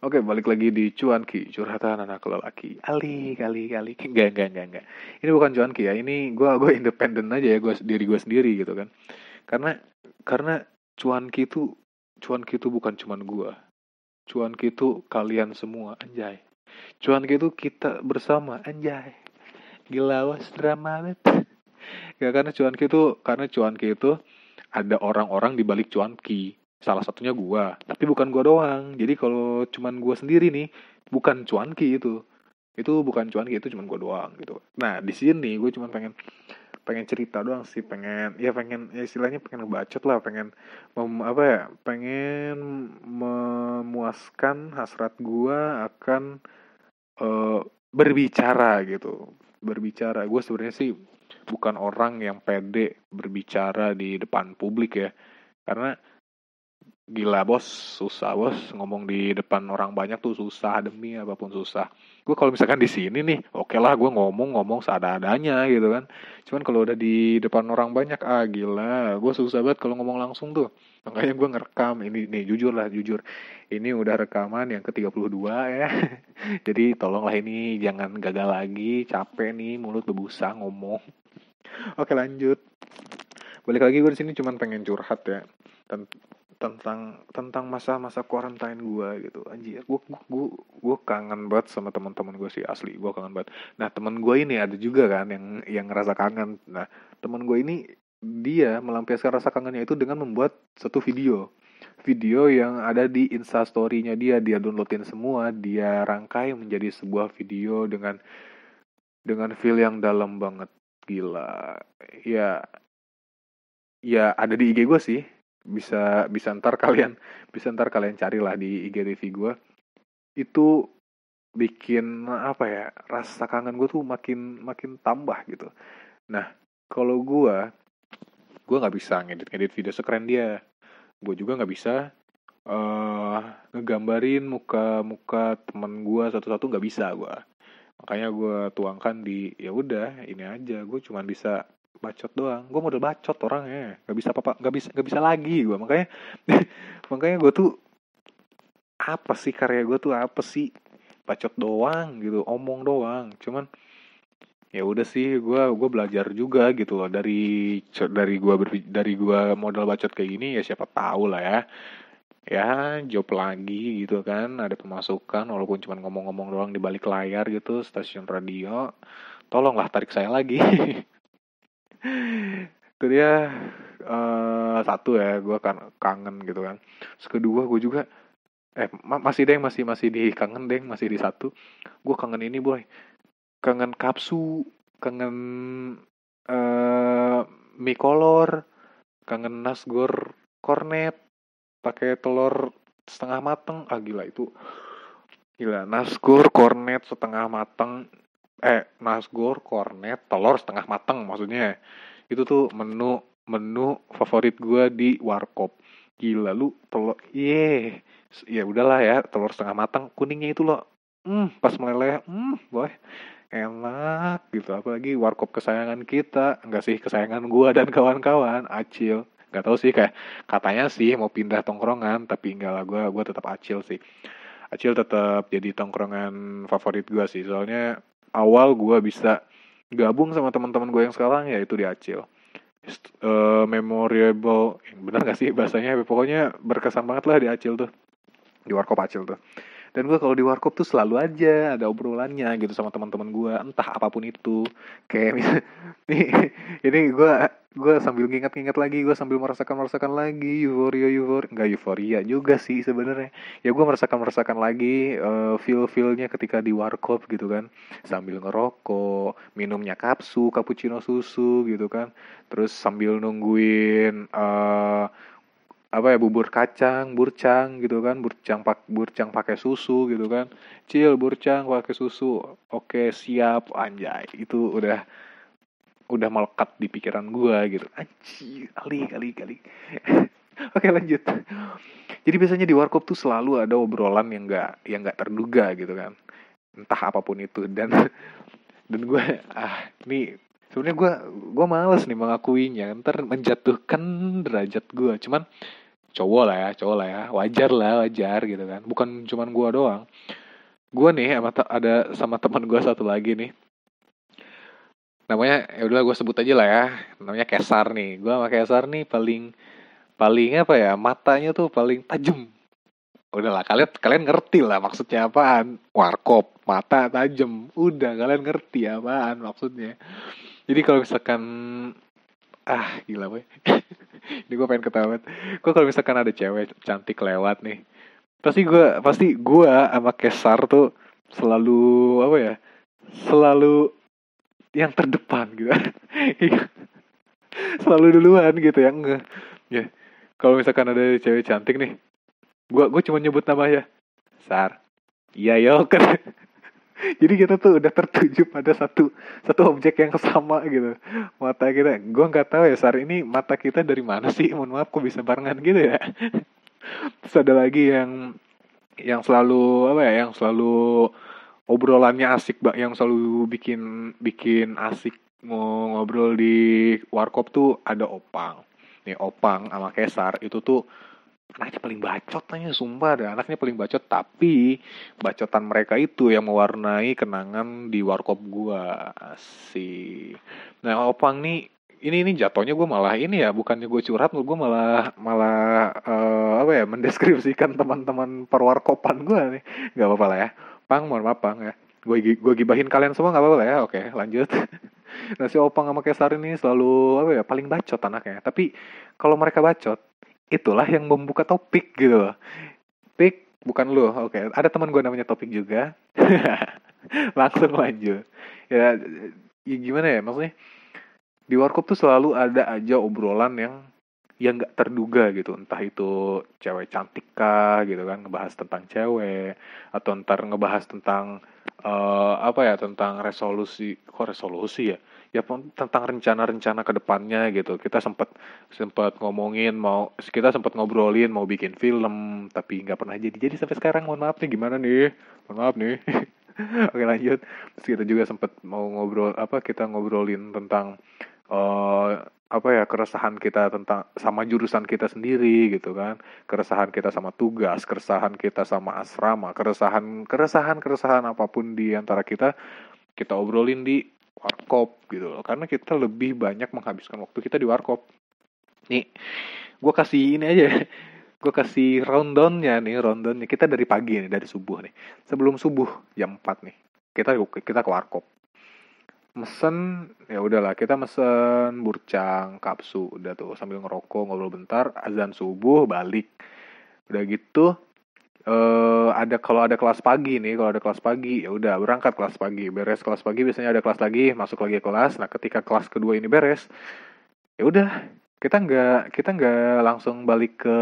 Oke, balik lagi di cuanki, curhatan anak lelaki. Ali, kali, kali. Enggak, enggak, enggak, enggak. Ini bukan cuanki ya. Ini gue gue independen aja ya, gue diri gue sendiri gitu kan. Karena karena cuanki itu cuanki itu bukan cuman gue. Cuanki itu kalian semua, anjay. Cuanki itu kita bersama, anjay. Gila, was drama banget. Ya karena cuanki itu karena cuanki itu ada orang-orang di balik cuanki salah satunya gua. Tapi bukan gua doang. Jadi kalau cuman gua sendiri nih bukan cuanki itu. Itu bukan cuanki itu cuman gua doang gitu. Nah di sini gue cuman pengen pengen cerita doang sih. Pengen ya pengen ya istilahnya pengen ngebacot lah. Pengen mem, apa ya pengen memuaskan hasrat gua akan uh, berbicara gitu. Berbicara. Gue sebenarnya sih bukan orang yang pede berbicara di depan publik ya. Karena gila bos. Susah bos. Ngomong di depan orang banyak tuh susah demi apa pun susah. Gue kalau misalkan di sini nih oke okay lah gue ngomong ngomong seadanya gitu kan. Cuman kalau udah di depan orang banyak ah gila. Gue susah banget kalau ngomong langsung tuh. Makanya gue ngerekam. Ini nih jujur lah jujur. Ini udah rekaman yang ke 32 ya. Jadi tolonglah ini jangan gagal lagi. Capek nih mulut berbusa ngomong. Oke lanjut. Balik lagi gue di sini cuman pengen curhat ya tentang tentang masa-masa quarantine gue gitu. Anjir gue gue gue kangen banget sama teman-teman gue sih asli gue kangen banget. Nah teman gue ini ada juga kan yang yang ngerasa kangen. Nah teman gue ini dia melampiaskan rasa kangennya itu dengan membuat satu video. Video yang ada di instastorynya dia dia downloadin semua dia rangkai menjadi sebuah video dengan dengan feel yang dalam banget. Gila. Ya ya ada di IG gue sih bisa bisa ntar kalian bisa ntar kalian carilah di IGTV gue itu bikin apa ya rasa kangen gue tuh makin makin tambah gitu. Nah kalau gue gue nggak bisa ngedit ngedit video sekeren dia. Gue juga nggak bisa uh, ngegambarin muka muka temen gue satu-satu nggak bisa gue makanya gue tuangkan di ya udah ini aja. Gue cuma bisa bacot doang. Gue model bacot orangnya. Nggak bisa apa nggak bisa nggak bisa lagi gue makanya makanya gue tuh apa sih karya gue tuh apa sih? Bacot doang gitu omong doang. Cuman ya udah sih gue gue belajar juga gitu loh. Dari dari gue dari gue model bacot kayak gini ya siapa tahu lah ya. Ya job lagi gitu kan ada pemasukan walaupun cuma ngomong-ngomong doang di balik layar gitu stasiun radio. Tolonglah tarik saya lagi itu dia uh, satu ya gue kan kangen gitu kan. Terus kedua gue juga eh ma masih deh masih masih di kangen deh masih di satu. Gue kangen ini boy. Kangen kapsu kangen uh, mie kolor kangen nasgor kornet pakai telur setengah mateng. Ah gila itu. Gila nasgor kornet setengah mateng eh nasgor kornet telur setengah mateng maksudnya. Itu tuh menu menu favorit gue di warkop. Gila lu telur ye yeah. ya udahlah ya telur setengah matang kuningnya itu loh. Hmm pas meleleh hmm boy. Enak gitu. Apalagi warkop kesayangan kita enggak sih kesayangan gue dan kawan-kawan acil. Nggak tahu sih kayak katanya sih mau pindah tongkrongan tapi enggak lah gue gue tetap acil sih. Acil tetap jadi tongkrongan favorit gue sih soalnya awal gue bisa gabung sama teman-teman gue yang sekarang ya itu di Acil. Uh, memorable benar gak sih bahasanya? Pokoknya berkesan banget lah di Acil tuh. Di Warkop Acil tuh dan gue kalau di warkop tuh selalu aja ada obrolannya gitu sama teman-teman gue entah apa pun itu. Kayak nih ini gue gue sambil nginget-nginget lagi gue sambil merasakan merasakan lagi euforia euforia nggak euforia juga sih sebenarnya. Ya gue merasakan merasakan lagi uh, feel feelnya ketika di warkop gitu kan. Sambil ngerokok minumnya kapsu cappuccino susu gitu kan. Terus sambil nungguin uh, apa ya bubur kacang burcang gitu kan burcang pak burcang pakai susu gitu kan. Cil burcang pakai susu. Oke siap anjay. Itu udah udah melekat di pikiran gua gitu. Anjir kali kali kali oke lanjut. Jadi biasanya di warkop tuh selalu ada obrolan yang enggak yang enggak terduga gitu kan. Entah apa pun itu. Dan dan gue ah nih sebenarnya gue gue males nih mengakuinya. Ntar menjatuhkan derajat gue cuman cowok lah ya cowok lah ya. Wajar lah wajar gitu kan. Bukan cuman gue doang. Gue nih sama ada sama teman gue satu lagi nih. Namanya ya udah gue sebut aja lah ya. Namanya Kesar nih. Gue sama Kesar nih paling paling apa ya matanya tuh paling tajam. Udahlah kalian kalian ngerti lah maksudnya apaan. Warkop mata tajam. Udah kalian ngerti apaan maksudnya. Jadi kalau misalkan ah gila boy ini gue pengen ketawa. Gue kalau misalkan ada cewek cantik lewat nih pasti gue pasti gue sama Kesar tuh selalu apa ya selalu yang terdepan gitu. Selalu duluan gitu ya enggak ya. Kalau misalkan ada cewek cantik nih gua gua cuma nyebut nama ya sar. Iya yo jadi kita tuh udah tertuju pada satu satu objek yang sama gitu. Mata kita gua nggak tahu ya sar ini mata kita dari mana sih? Mohon maaf kok bisa barengan gitu ya? Terus ada lagi yang yang selalu apa ya yang selalu obrolannya asik mbak. Yang selalu bikin bikin asik mau ngobrol di warkop tuh ada opang. Nih opang sama kesar itu tuh anaknya paling bacot nanya sumpah ada anaknya paling bacot tapi bacotan mereka itu yang mewarnai kenangan di warkop gua sih nah opang nih ini ini jatuhnya gue malah ini ya bukannya gue curhat gue malah malah uh, apa ya mendeskripsikan teman-teman perwarkopan gue nih nggak apa-apa lah ya Pang, mohon maaf Pang ya. Gue gue gibahin kalian semua nggak apa-apa lah ya. Oke, lanjut. nah si Opang sama Kesar ini selalu apa ya paling bacot anaknya. Tapi kalau mereka bacot, itulah yang membuka topik gitu loh. Pik, bukan lu. Oke, ada teman gue namanya Topik juga. Langsung lanjut. Ya, ya gimana ya maksudnya? Di warkop tuh selalu ada aja obrolan yang yang nggak terduga gitu entah itu cewek cantik kah gitu kan ngebahas tentang cewek atau ntar ngebahas tentang uh, apa ya tentang resolusi kok resolusi ya ya tentang rencana-rencana ke depannya gitu. Kita sempat sempat ngomongin mau kita sempat ngobrolin mau bikin film tapi nggak pernah jadi. Jadi sampai sekarang mohon maaf nih gimana nih? Mohon maaf nih. Oke lanjut. Terus kita juga sempat mau ngobrol apa kita ngobrolin tentang uh, apa ya keresahan kita tentang sama jurusan kita sendiri gitu kan. Keresahan kita sama tugas keresahan kita sama asrama keresahan keresahan keresahan apa pun di antara kita kita obrolin di warkop gitu loh. Karena kita lebih banyak menghabiskan waktu kita di warkop. Nih gue kasih ini aja. Gue kasih rundownnya nih rundownnya kita dari pagi nih dari subuh nih. Sebelum subuh jam 4 nih kita kita ke warkop. Mesen ya udahlah kita mesen burcang kapsu udah tuh sambil ngerokok ngobrol bentar. Azan subuh balik. Udah gitu eh ada kalau ada kelas pagi nih kalau ada kelas pagi ya udah berangkat kelas pagi. Beres kelas pagi biasanya ada kelas lagi masuk lagi kelas. Nah ketika kelas kedua ini beres ya udah kita nggak kita nggak langsung balik ke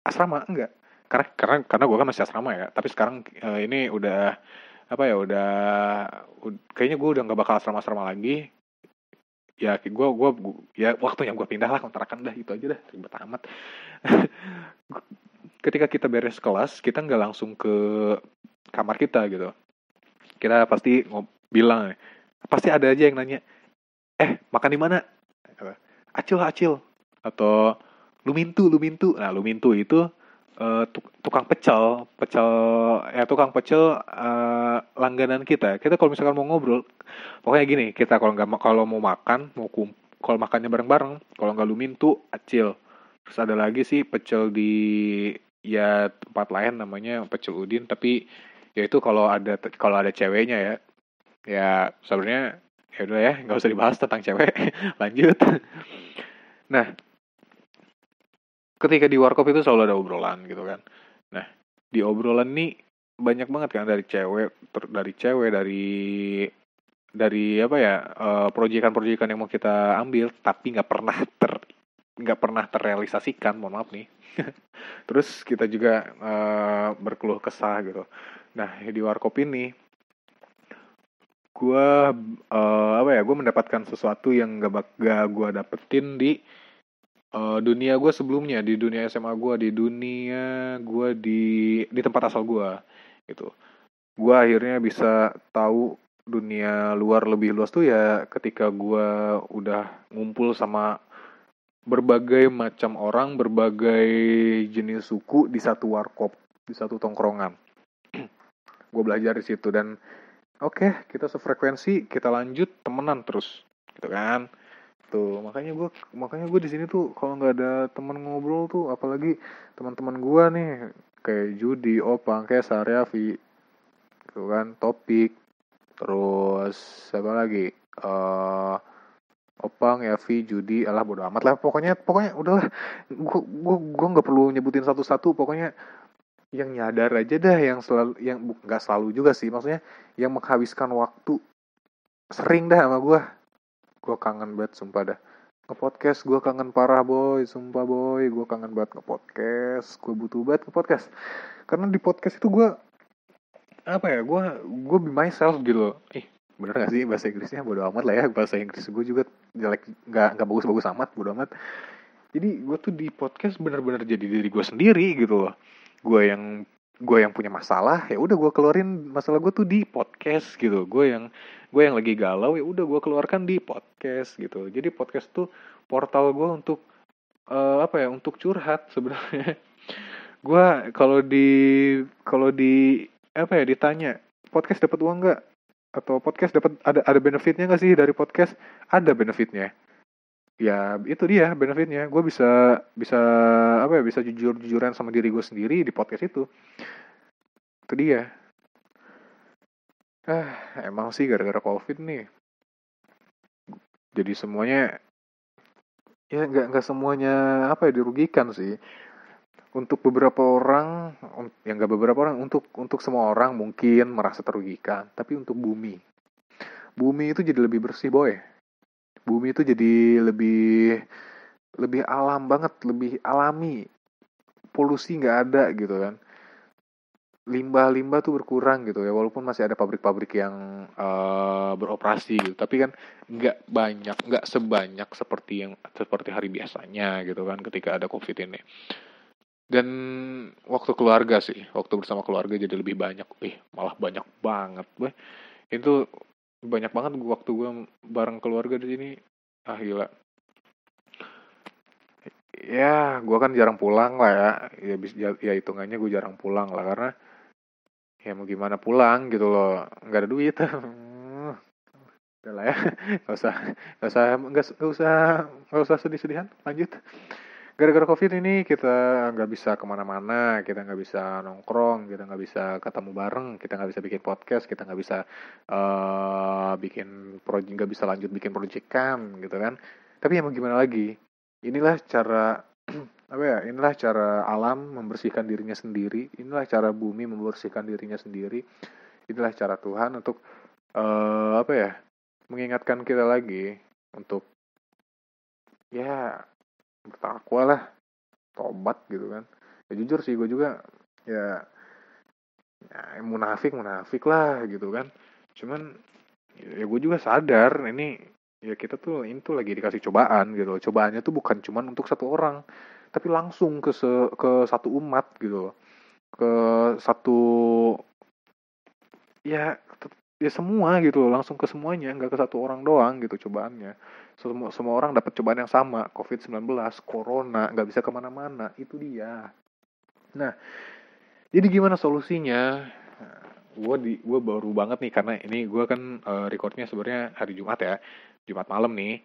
asrama enggak. Karena karena karena gue kan masih asrama ya. Tapi sekarang uh, ini udah apa ya udah kayaknya gue udah nggak bakal asrama-asrama lagi. Ya gue gue ya waktunya gue pindah lah kontrakan dah itu aja dah. Ribet amat ketika kita beres kelas kita nggak langsung ke kamar kita gitu kita pasti bilang pasti ada aja yang nanya eh makan di mana acil acil atau lu mintu lu mintu nah lu mintu itu uh, tukang pecel, pecel ya tukang pecel uh, langganan kita. Kita kalau misalkan mau ngobrol, pokoknya gini, kita kalau nggak kalau mau makan, mau kum, kalau makannya bareng-bareng, kalau nggak lu mintu, acil. Terus ada lagi sih pecel di ya tempat lain namanya pecel udin, tapi ya itu kalau ada kalau ada ceweknya ya, ya sebenarnya ya udah ya nggak usah dibahas tentang cewek, lanjut. Nah, ketika di warkop itu selalu ada obrolan gitu kan nah di obrolan nih banyak banget kan dari cewek ter, dari cewek dari dari apa ya uh, proyekan-proyekan yang mau kita ambil tapi nggak pernah ter nggak pernah terrealisasikan mohon maaf nih. Terus kita juga uh, berkeluh kesah gitu. Nah di warkop ini gue uh, apa ya gue mendapatkan sesuatu yang gak gak gue dapetin di uh, dunia gue sebelumnya di dunia SMA gue di dunia gue di di tempat asal gue gitu. Gue akhirnya bisa tahu dunia luar lebih luas tuh ya ketika gue udah ngumpul sama berbagai macam orang, berbagai jenis suku di satu warkop, di satu tongkrongan. gue belajar di situ dan oke okay, kita sefrekuensi, kita lanjut temenan terus, gitu kan? Tuh makanya gue makanya gue di sini tuh kalau nggak ada teman ngobrol tuh, apalagi teman-teman gue nih kayak Judi, Opang, kayak Saryafi, gitu kan, Topik, terus siapa lagi? Uh, Opang, Yavi, Judi, alah bodo amat lah. Pokoknya, pokoknya udahlah. Gue gue gue nggak perlu nyebutin satu-satu. Pokoknya yang nyadar aja dah, yang selalu, yang nggak selalu juga sih. Maksudnya yang menghabiskan waktu sering dah sama gue. Gue kangen banget, sumpah dah. Nge-podcast, gue kangen parah boy, sumpah boy. Gue kangen banget nge-podcast. Gue butuh banget nge-podcast. Karena di podcast itu gue apa ya gue gue be myself gitu loh ih bener gak sih? Bahasa Inggrisnya? Bodo amat lah ya. Bahasa Inggris gue juga jelek. Nggak nggak bagus-bagus amat. Bodo amat. Jadi gue tuh di podcast bener-bener jadi diri gue sendiri gitu loh. Gue yang gue yang punya masalah ya udah gue keluarin masalah gue tuh di podcast gitu. Gue yang gue yang lagi galau ya udah gue keluarkan di podcast gitu. Jadi podcast tuh portal gue untuk uh, apa ya untuk curhat sebenarnya. Gue kalau di kalau di apa ya ditanya podcast dapat uang nggak atau podcast dapat ada ada benefitnya nggak sih dari podcast? Ada benefitnya. Ya itu dia benefitnya. Gue bisa bisa apa ya bisa jujur jujuran sama diri gue sendiri di podcast itu. Itu dia. Ah emang sih gara-gara covid nih. Jadi semuanya ya nggak nggak semuanya apa ya dirugikan sih untuk beberapa orang yang gak beberapa orang untuk untuk semua orang mungkin merasa terugikan tapi untuk bumi. Bumi itu jadi lebih bersih boy. Bumi itu jadi lebih lebih alam banget lebih alami. Polusi nggak ada gitu kan. Limbah-limbah tuh berkurang gitu ya walaupun masih ada pabrik-pabrik yang uh, beroperasi gitu. Tapi kan nggak banyak nggak sebanyak seperti yang seperti hari biasanya gitu kan ketika ada covid ini dan waktu keluarga sih waktu bersama keluarga jadi lebih banyak. Eh malah banyak banget gue itu banyak banget waktu gue bareng keluarga di sini. Ah gila. Ya gue kan jarang pulang lah ya. Ya, ya, ya hitungannya gue jarang pulang lah karena ya mau gimana pulang gitu loh. Nggak ada duit. Udah lah ya. Nggak usah nggak usah nggak usah nggak usah sedih-sedihan. Lanjut gara-gara covid ini kita nggak bisa ke mana-mana kita nggak bisa nongkrong kita nggak bisa ketemu bareng kita nggak bisa bikin podcast kita nggak bisa uh, bikin proyek nggak bisa lanjut bikin proyekan gitu kan. Tapi ya mau gimana lagi? Inilah cara apa ya inilah cara alam membersihkan dirinya sendiri inilah cara bumi membersihkan dirinya sendiri inilah cara Tuhan untuk uh, apa ya mengingatkan kita lagi untuk ya bertakwa lah tobat gitu kan ya jujur sih gue juga ya ya munafik munafik lah gitu kan cuman ya gue juga sadar ini ya kita tuh ini tuh lagi dikasih cobaan gitu loh. cobaannya tuh bukan cuman untuk satu orang tapi langsung ke se, ke satu umat gitu loh. ke satu ya ya semua gitu loh, langsung ke semuanya nggak ke satu orang doang gitu cobaannya semua semua orang dapat cobaan yang sama. Covid 19 corona nggak bisa ke mana-mana. Itu dia. Nah jadi gimana solusinya? Gue di gue baru banget nih karena ini gue kan uh, recordnya sebenarnya hari Jumat ya. Jumat malam nih.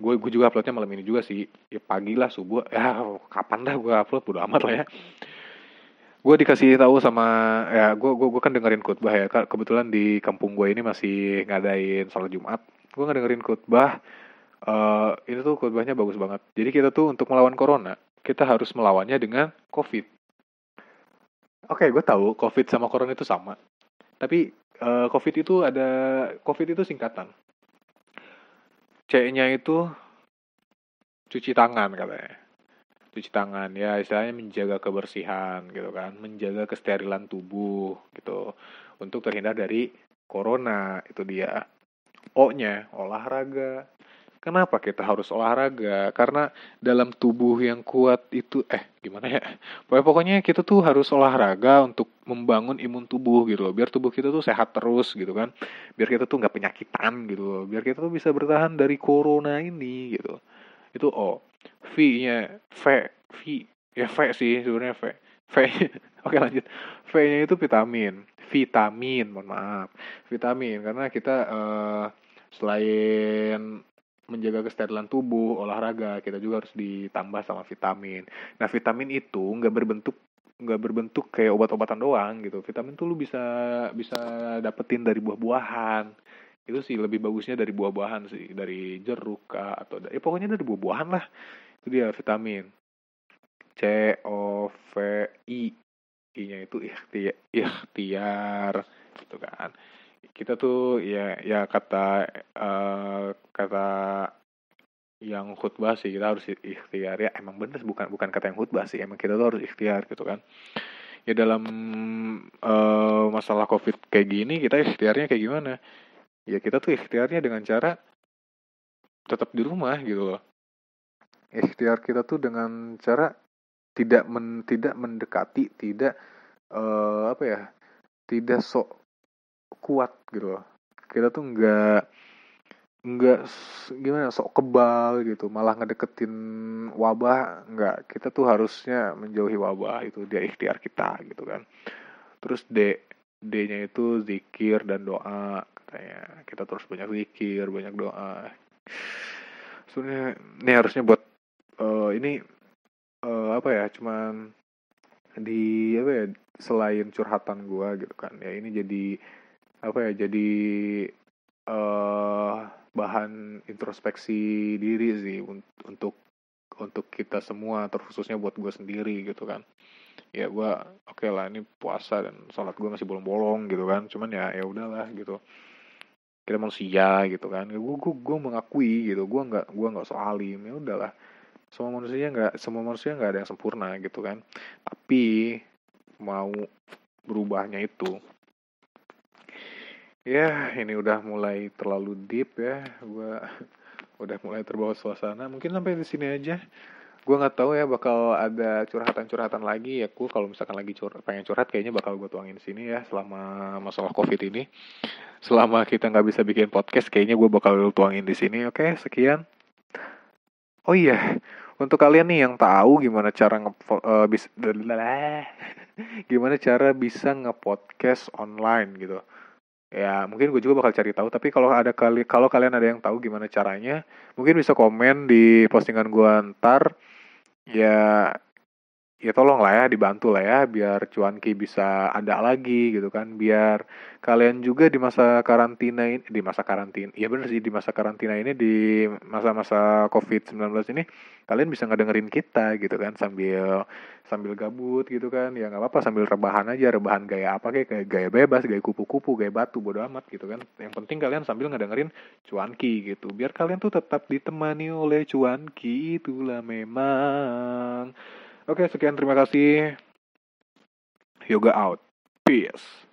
Gue gue juga uploadnya malam ini juga sih. Ya pagi lah subuh. Ya kapan dah gue upload? Udah amat lah ya. Gue dikasih tahu sama ya gue gue kan dengerin khutbah ya. Kebetulan di kampung gue ini masih ngadain sholat Jumat. Gue dengerin khutbah uh, ini tuh khutbahnya bagus banget. Jadi kita tuh untuk melawan corona kita harus melawannya dengan covid. Oke okay, gue tahu covid sama corona itu sama. Tapi uh, covid itu ada covid itu singkatan. C-nya itu cuci tangan katanya. Cuci tangan ya istilahnya menjaga kebersihan gitu kan. Menjaga kesterilan tubuh gitu. Untuk terhindar dari corona itu dia. O-nya olahraga kenapa kita harus olahraga? Karena dalam tubuh yang kuat itu eh gimana ya? Pokoknya kita tuh harus olahraga untuk membangun imun tubuh gitu loh. Biar tubuh kita tuh sehat terus gitu kan. Biar kita tuh nggak penyakitan gitu loh. Biar kita tuh bisa bertahan dari corona ini gitu. Itu O. V-nya V. V. Ya V sih sebenarnya V. V. Oke lanjut. V-nya itu vitamin. Vitamin mohon maaf. Vitamin karena kita uh, selain menjaga kesterilan tubuh, olahraga, kita juga harus ditambah sama vitamin. Nah, vitamin itu nggak berbentuk nggak berbentuk kayak obat-obatan doang gitu. Vitamin tuh lu bisa bisa dapetin dari buah-buahan. Itu sih lebih bagusnya dari buah-buahan sih, dari jeruk kah, atau dari, ya pokoknya dari buah-buahan lah. Itu dia vitamin. C O V I I-nya itu ikhtiar, ikhtiar gitu kan kita tuh ya ya kata uh, kata yang khutbah sih kita harus ikhtiar. Ya emang bener bukan bukan kata yang khutbah sih emang kita tuh harus ikhtiar gitu kan. Ya dalam uh, masalah covid kayak gini kita ikhtiarnya kayak gimana? Ya kita tuh ikhtiarnya dengan cara tetap di rumah gitu loh. Ikhtiar kita tuh dengan cara tidak men, tidak mendekati tidak uh, apa ya tidak sok kuat gitu loh. Kita tuh nggak nggak gimana sok kebal gitu. Malah ngedeketin wabah nggak. Kita tuh harusnya menjauhi wabah itu dia ikhtiar kita gitu kan. Terus D D-nya itu zikir dan doa katanya. Kita terus banyak zikir banyak doa. Sebenarnya ini harusnya buat uh, ini uh, apa ya cuman di apa ya selain curhatan gua gitu kan. Ya ini jadi apa ya jadi uh, bahan introspeksi diri sih untuk untuk kita semua terkhususnya buat gue sendiri gitu kan. Ya gue oke okay lah ini puasa dan sholat gue masih bolong-bolong gitu kan cuman ya ya udahlah gitu. Kita manusia gitu kan gue gue gue mengakui gitu gue nggak gue nggak soalim ya udahlah. Semua manusia nggak semua manusia nggak ada yang sempurna gitu kan. Tapi mau berubahnya itu ya ini udah mulai terlalu deep ya. Gue udah mulai terbawa suasana. Mungkin sampai di sini aja. Gue nggak tahu ya bakal ada curhatan-curhatan lagi ya gue kalau misalkan lagi cur pengen curhat kayaknya bakal gue tuangin di sini ya selama masalah covid ini. Selama kita nggak bisa bikin podcast kayaknya gue bakal tuangin di sini oke? Sekian. Oh iya untuk kalian nih yang tahu gimana cara nge uh, bis gimana cara bisa ngepodcast online gitu ya mungkin gue juga bakal cari tahu tapi kalau ada kali kalau kalian ada yang tahu gimana caranya mungkin bisa komen di postingan gue ntar. Ya ya tolong lah ya dibantu lah ya biar cuanki bisa ada lagi gitu kan. Biar kalian juga di masa karantina ini di masa karantina ya bener sih di masa karantina ini di masa-masa covid 19 ini kalian bisa ngedengerin kita gitu kan sambil sambil gabut gitu kan. Ya nggak apa-apa sambil rebahan aja rebahan gaya apa kayak gaya bebas gaya kupu-kupu gaya batu bodo amat gitu kan. Yang penting kalian sambil ngedengerin cuanki gitu. Biar kalian tuh tetap ditemani oleh cuanki itulah memang Oke, sekian terima kasih. Yoga out. Peace.